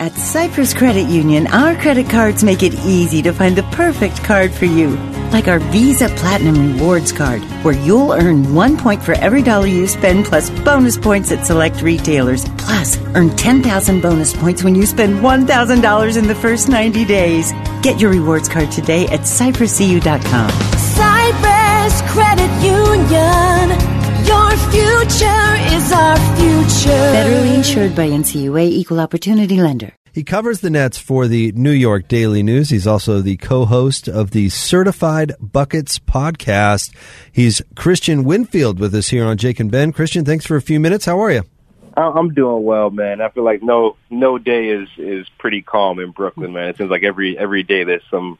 At Cyprus Credit Union, our credit cards make it easy to find the perfect card for you. Like our Visa Platinum Rewards card, where you'll earn one point for every dollar you spend plus bonus points at select retailers. Plus, earn 10,000 bonus points when you spend $1,000 in the first 90 days. Get your rewards card today at cypruscu.com. Cyprus Credit Union. Insured by NCUA Equal Opportunity Lender. He covers the Nets for the New York Daily News. He's also the co-host of the Certified Buckets podcast. He's Kristian Winfield with us here on Jake and Ben. Kristian, thanks for a few minutes. How are you? I'm doing well, man. I feel like no no day is is pretty calm in Brooklyn, man. It seems like every every day there's some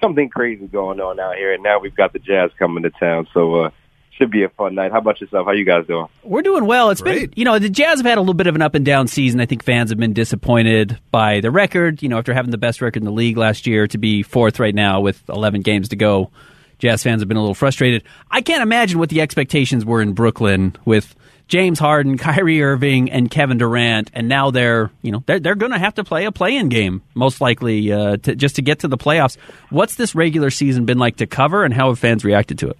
something crazy going on out here, and now we've got the Jazz coming to town. So uh, should be a fun night. How about yourself? How you guys doing? We're doing well. It's Great. been, you know, the Jazz have had a little bit of an up and down season. I think fans have been disappointed by the record. You know, after having the best record in the league last year, to be fourth right now with 11 games to go, Jazz fans have been a little frustrated. I can't imagine what the expectations were in Brooklyn with James Harden, Kyrie Irving, and Kevin Durant, and now they're, you know, they're they're going to have to play a play-in game most likely uh, to, just to get to the playoffs. What's this regular season been like to cover, and how have fans reacted to it?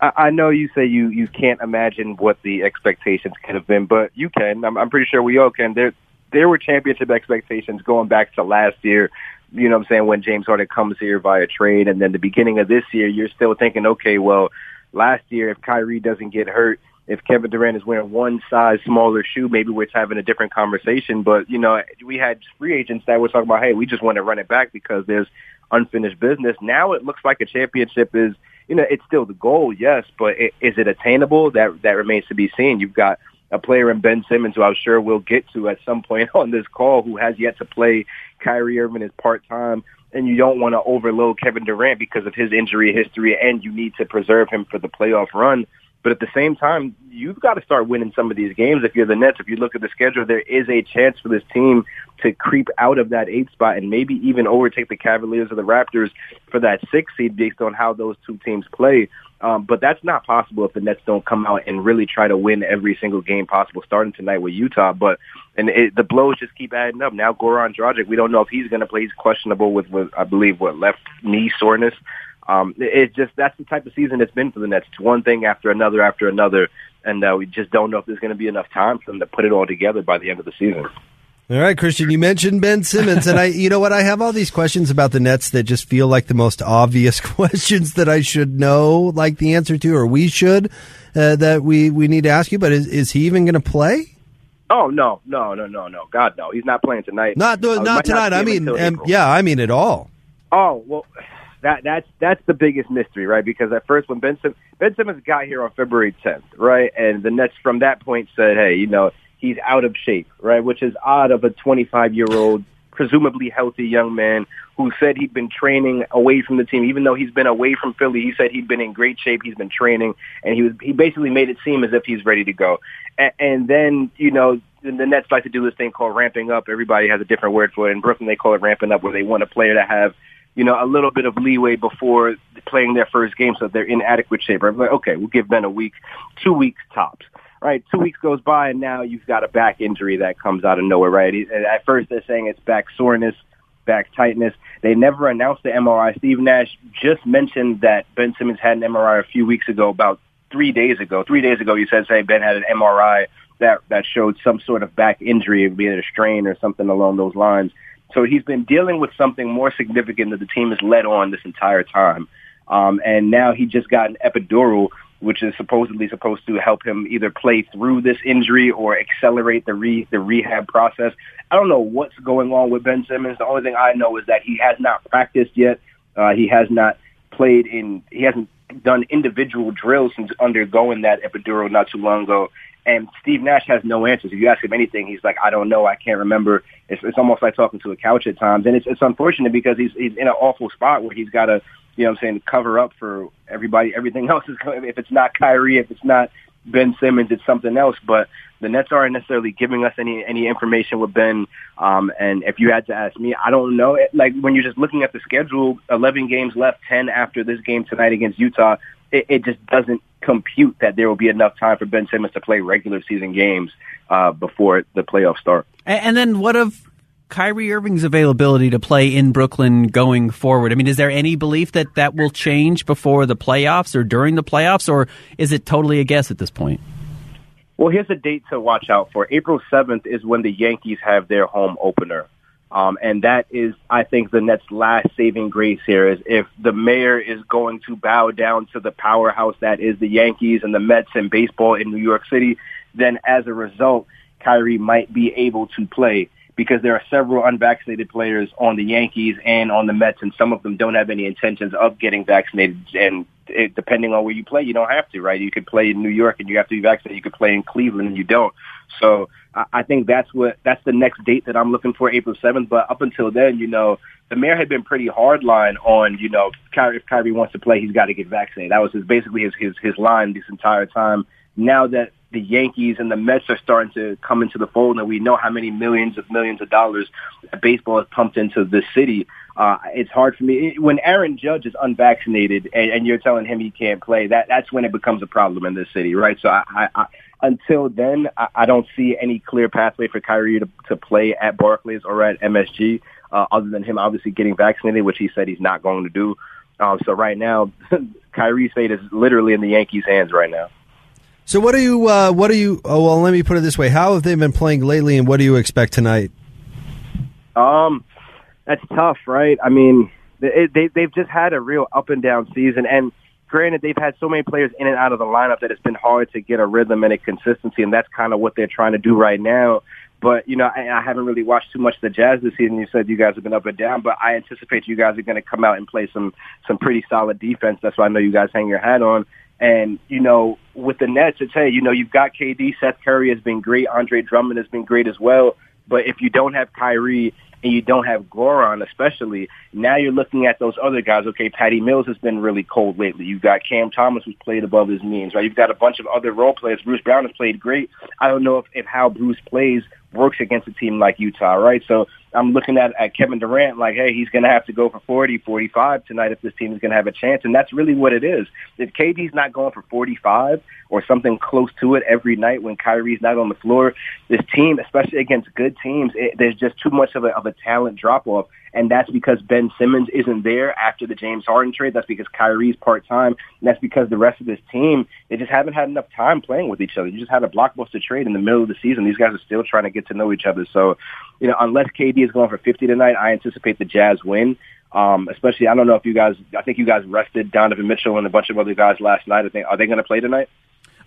I, know you say you you can't imagine what the expectations could have been, but you can. I'm, I'm pretty sure we all can. There there were championship expectations going back to last year. You know what I'm saying? When James Harden comes here via trade, and then the beginning of this year, you're still thinking, okay, well, last year if Kyrie doesn't get hurt, if Kevin Durant is wearing one size smaller shoe, maybe we're having a different conversation. But you know, we had free agents that were talking about, hey, we just want to run it back because there's unfinished business. Now it looks like a championship is, you know, it's still the goal, yes, but it, is it attainable? That that remains to be seen. You've got a player in Ben Simmons who I'm sure we'll get to at some point on this call who has yet to play. Kyrie Irving is part time. And you don't want to overload Kevin Durant because of his injury history, and you need to preserve him for the playoff run. But at the same time, you've got to start winning some of these games. If you're the Nets, if you look at the schedule, there is a chance for this team to creep out of that eight spot and maybe even overtake the Cavaliers or the Raptors for that six seed based on how those two teams play. Um, but that's not possible if the Nets don't come out and really try to win every single game possible, starting tonight with Utah. But and it, the blows just keep adding up. Now Goran Dragic, we don't know if he's going to play. He's questionable with, with I believe, what left knee soreness. Um, it's just that's the type of season it's been for the Nets. It's one thing after another after another, and uh, we just don't know if there's going to be enough time for them to put it all together by the end of the season. All right, Kristian, you mentioned Ben Simmons, and I, you know what? I have all these questions about the Nets that just feel like the most obvious questions that I should know, like the answer to, or we should, uh, that we, we need to ask you. But is, is he even going to play? Oh no, no, no, no, no! God, no! He's not playing tonight. Not, Uh, not tonight. see I mean, um, yeah, I mean at all. Oh well, that that's that's the biggest mystery, right? Because at first, when Ben Sim- Ben Simmons got here on February 10th, right, and the Nets from that point said, "Hey, you know, he's out of shape," right? Which is odd of a 25 year old, presumably healthy young man who said he'd been training away from the team, even though he's been away from Philly. He said he'd been in great shape. He's been training, and he was he basically made it seem as if he's ready to go. And, and then you know the Nets like to do this thing called ramping up. Everybody has a different word for it. In Brooklyn, they call it ramping up, where they want a player to have you know, a little bit of leeway before playing their first game so they're in adequate shape. I'm like, okay, we'll give Ben a week, two weeks tops. Right, two weeks goes by and now you've got a back injury that comes out of nowhere, right? At first they're saying it's back soreness, back tightness. They never announced the MRI. Steve Nash just mentioned that Ben Simmons had an MRI a few weeks ago, about three days ago. Three days ago, he said, "Hey, Ben had an MRI that that showed some sort of back injury, be it a strain or something along those lines." So he's been dealing with something more significant that the team has led on this entire time, um, and now he just got an epidural, which is supposedly supposed to help him either play through this injury or accelerate the re the rehab process. I don't know what's going on with Ben Simmons. The only thing I know is that he has not practiced yet. Uh, he has not played in. He hasn't done individual drills since undergoing that epidural not too long ago. And Steve Nash has no answers. If you ask him anything, he's like, I don't know, I can't remember. It's, it's almost like talking to a couch at times, and it's it's unfortunate because he's he's in an awful spot where he's got to, you know, what I'm saying, cover up for everybody. Everything else is going. If it's not Kyrie, if it's not Ben Simmons, it's something else. But the Nets aren't necessarily giving us any any information with Ben. Um, and if you had to ask me, I don't know. It, like when you're just looking at the schedule, 11 games left, 10 after this game tonight against Utah. It, it just doesn't compute that there will be enough time for Ben Simmons to play regular season games uh, before the playoffs start. And, and then what of Kyrie Irving's availability to play in Brooklyn going forward? I mean, is there any belief that that will change before the playoffs or during the playoffs, or is it totally a guess at this point? Well, here's a date to watch out for. April 7th is when the Yankees have their home opener. Um, and that is, I think, the Nets' last saving grace here is if the mayor is going to bow down to the powerhouse that is the Yankees and the Mets and baseball in New York City, then as a result, Kyrie might be able to play because there are several unvaccinated players on the Yankees and on the Mets, and some of them don't have any intentions of getting vaccinated. And it, depending on where you play, you don't have to, right? You could play in New York and you have to be vaccinated. You could play in Cleveland and you don't. So I, I think that's what that's the next date that I'm looking for, April 7th. But up until then, you know, the mayor had been pretty hardline on, you know, Kyrie, if Kyrie wants to play, he's got to get vaccinated. That was his basically his his his line this entire time. Now that the Yankees and the Mets are starting to come into the fold, and we know how many millions of millions of dollars baseball has pumped into the city. Uh, it's hard for me when Aaron Judge is unvaccinated and, and you're telling him he can't play. That that's when it becomes a problem in this city, right? So I, I, I until then, I, I don't see any clear pathway for Kyrie to to play at Barclays or at MSG, uh, other than him obviously getting vaccinated, which he said he's not going to do. Um, so right now, Kyrie's fate is literally in the Yankees' hands right now. So what do you uh, what do you? Oh well, let me put it this way: How have they been playing lately, and what do you expect tonight? Um, that's tough, right? I mean, they, they they've just had a real up and down season, and granted, they've had so many players in and out of the lineup that it's been hard to get a rhythm and a consistency, and that's kind of what they're trying to do right now. But you know, I, I haven't really watched too much of the Jazz this season. You said you guys have been up and down, but I anticipate you guys are going to come out and play some some pretty solid defense. That's why I know you guys hang your hat on. And, you know, with the Nets, it's, hey, you know, you've got KD, Seth Curry has been great, Andre Drummond has been great as well. But if you don't have Kyrie and you don't have Goran, especially, now you're looking at those other guys. Okay, Patty Mills has been really cold lately. You've got Cam Thomas who's played above his means, right? You've got a bunch of other role players. Bruce Brown has played great. I don't know if, if how Bruce plays works against a team like Utah, right? So I'm looking at, at Kevin Durant like, hey, he's going to have to go for 40, 45 tonight if this team is going to have a chance. And that's really what it is. If KD's not going for 45 or something close to it every night when Kyrie's not on the floor, this team, especially against good teams, it, there's just too much of a, of a talent drop off and that's because Ben Simmons isn't there after the James Harden trade. That's because Kyrie's part time, and that's because the rest of this team they just haven't had enough time playing with each other. You just had a blockbuster trade in the middle of the season. These guys are still trying to get to know each other. So, you know, unless KD is going for 50 tonight, I anticipate the Jazz win. Um, especially, I don't know if you guys, I think you guys rested Donovan Mitchell and a bunch of other guys last night. I think, are they going to play tonight?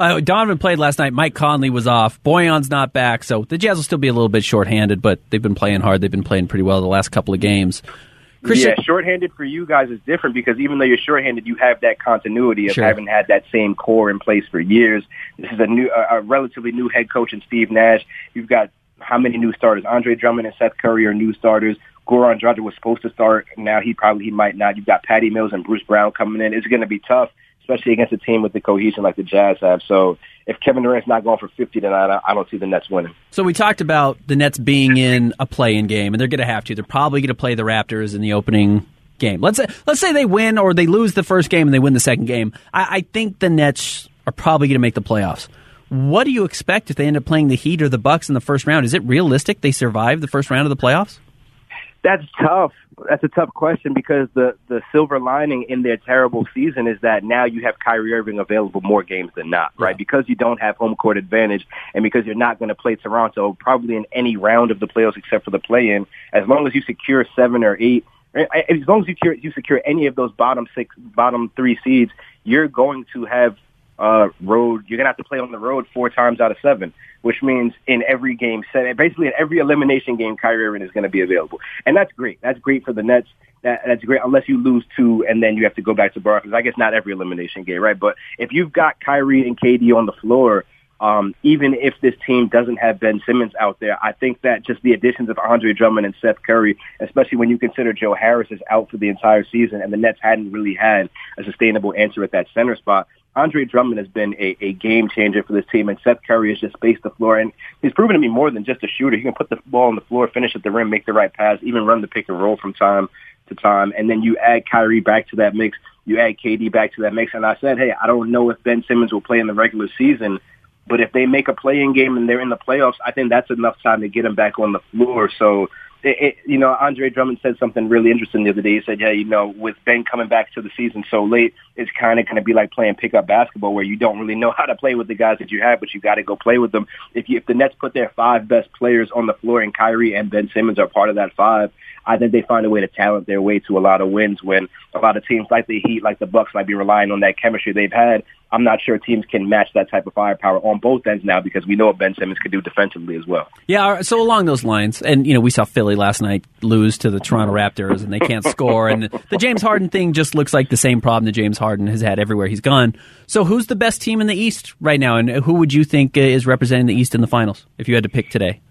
Uh, Donovan played last night. Mike Conley was off. Bojan's not back, so the Jazz will still be a little bit shorthanded, but they've been playing hard. They've been playing pretty well the last couple of games. Kristian, yeah, shorthanded for you guys is different because even though you're shorthanded, you have that continuity of sure. having had that same core in place for years. This is a new, a, a relatively new head coach in Steve Nash. You've got how many new starters? Andre Drummond and Seth Curry are new starters. Goran Dragic was supposed to start. Now he probably he might not. You've got Patty Mills and Bruce Brown coming in. It's going to be tough especially against a team with the cohesion like the Jazz have. So if Kevin Durant's not going for 50 tonight, I don't see the Nets winning. So we talked about the Nets being in a play-in game, and they're going to have to. They're probably going to play the Raptors in the opening game. Let's say, let's say they win or they lose the first game and they win the second game. I, I think the Nets are probably going to make the playoffs. What do you expect if they end up playing the Heat or the Bucks in the first round? Is it realistic they survive the first round of the playoffs? That's tough. That's a tough question because the the silver lining in their terrible season is that now you have Kyrie Irving available more games than not, right? Yeah. Because you don't have home court advantage and because you're not going to play Toronto probably in any round of the playoffs except for the play-in. As long as you secure seven or eight, eh, eh, as long as you secure, you secure any of those bottom six, bottom three seeds, you're going to have uh, road. You're gonna have to play on the road four times out of seven, which means in every game set, basically in every elimination game, Kyrie Irving is to be available, and that's great. That's great for the Nets. That, that's great unless you lose two and then you have to go back to Barclays. I guess not every elimination game, right? But if you've got Kyrie and KD on the floor, um, even if this team doesn't have Ben Simmons out there, I think that just the additions of Andre Drummond and Seth Curry, especially when you consider Joe Harris is out for the entire season and the Nets hadn't really had a sustainable answer at that center spot, Andre Drummond has been a, a game changer for this team, and Seth Curry has just spaced the floor, and he's proven to be more than just a shooter. He can put the ball on the floor, finish at the rim, make the right pass, even run the pick and roll from time to time. And then you add Kyrie back to that mix, you add KD back to that mix. And I said, hey, I don't know if Ben Simmons will play in the regular season, but if they make a playing game and they're in the playoffs, I think that's enough time to get them back on the floor. So it, it, you know, Andre Drummond said something really interesting the other day. He said, "Yeah, you know, with Ben coming back to the season so late, it's kind of going to be like playing pickup basketball, where you don't really know how to play with the guys that you have, but you got to go play with them. If you, if the Nets put their five best players on the floor, and Kyrie and Ben Simmons are part of that five, I think they find a way to talent their way to a lot of wins. When a lot of teams like the Heat, like the Bucks, might be relying on that chemistry they've had. I'm not sure teams can match that type of firepower on both ends now because we know what Ben Simmons could do defensively as well. Yeah, so along those lines, and you know, we saw Philly last night lose to the Toronto Raptors, and they can't score, and the James Harden thing just looks like the same problem that James Harden has had everywhere he's gone. So, who's the best team in the East right now, and who would you think is representing the East in the finals if you had to pick today?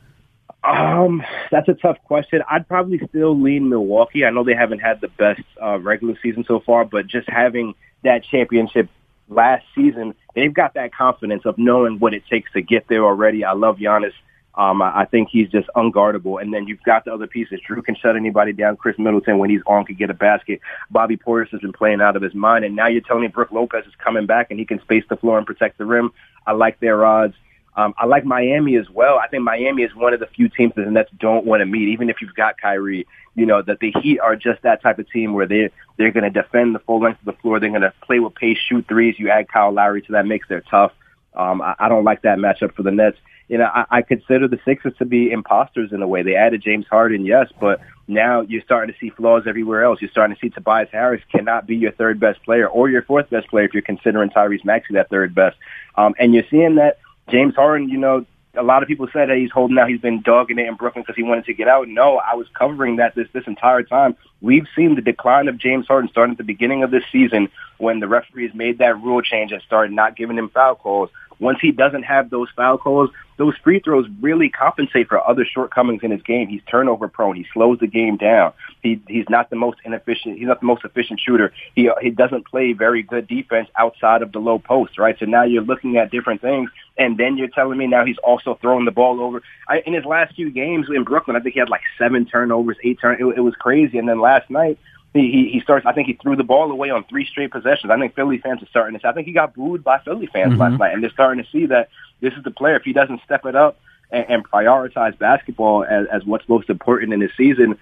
Um, that's a tough question. I'd probably still lean Milwaukee. I know they haven't had the best uh, regular season so far, but just having that championship last season, they've got that confidence of knowing what it takes to get there already. I love Giannis. Um, I, I think he's just unguardable. And then you've got the other pieces. Jrue can shut anybody down. Khris Middleton, when he's on, can get a basket. Bobby Portis has been playing out of his mind. And now you're telling me Brook Lopez is coming back and he can space the floor and protect the rim. I like their odds. Um, I like Miami as well. I think Miami is one of the few teams that the Nets don't want to meet, even if you've got Kyrie. You know that the Heat are just that type of team where they they're going to defend the full length of the floor. They're going to play with pace, shoot threes. You add Kyle Lowry to that mix, they're tough. Um, I, I don't like that matchup for the Nets. You know, I, I consider the Sixers to be imposters in a way. They added James Harden, yes, but now you're starting to see flaws everywhere else. You're starting to see Tobias Harris cannot be your third best player or your fourth best player if you're considering Tyrese Maxey that third best. Um, and you're seeing that James Harden, you know, a lot of people said that he's holding out. He's been dogging it in Brooklyn because he wanted to get out. No, I was covering that this this entire time. We've seen the decline of James Harden starting at the beginning of this season when the referees made that rule change and started not giving him foul calls. Once he doesn't have those foul calls, those free throws really compensate for other shortcomings in his game. He's turnover prone. He slows the game down. He he's not the most inefficient. He's not the most efficient shooter. He he doesn't play very good defense outside of the low post, right? So now you're looking at different things, and then you're telling me now he's also throwing the ball over. I, in his last few games in Brooklyn, I think he had like seven turnovers, eight turn. It, it was crazy. And then last night he, he starts. I think he threw the ball away on three straight possessions. I think Philly fans are starting to. See, I think he got booed by Philly fans mm-hmm. last night, and they're starting to see that this is the player. If he doesn't step it up and, and prioritize basketball as, as what's most important in his season,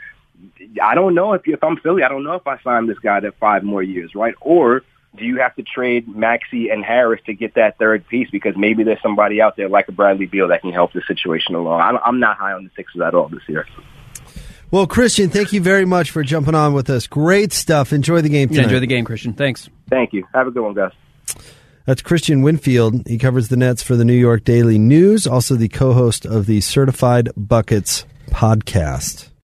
I don't know if if I'm Philly, I don't know if I sign this guy to five more years, right? Or do you have to trade Maxey and Harris to get that third piece because maybe there's somebody out there like a Bradley Beal that can help the situation along? I'm, I'm not high on the Sixers at all this year. Well, Kristian, thank you very much for jumping on with us. Great stuff. Enjoy the game tonight. Yeah, enjoy the game, Kristian. Thanks. Thank you. Have a good one, guys. That's Kristian Winfield. He covers the Nets for the New York Daily News, also the co host of the Certified Buckets podcast.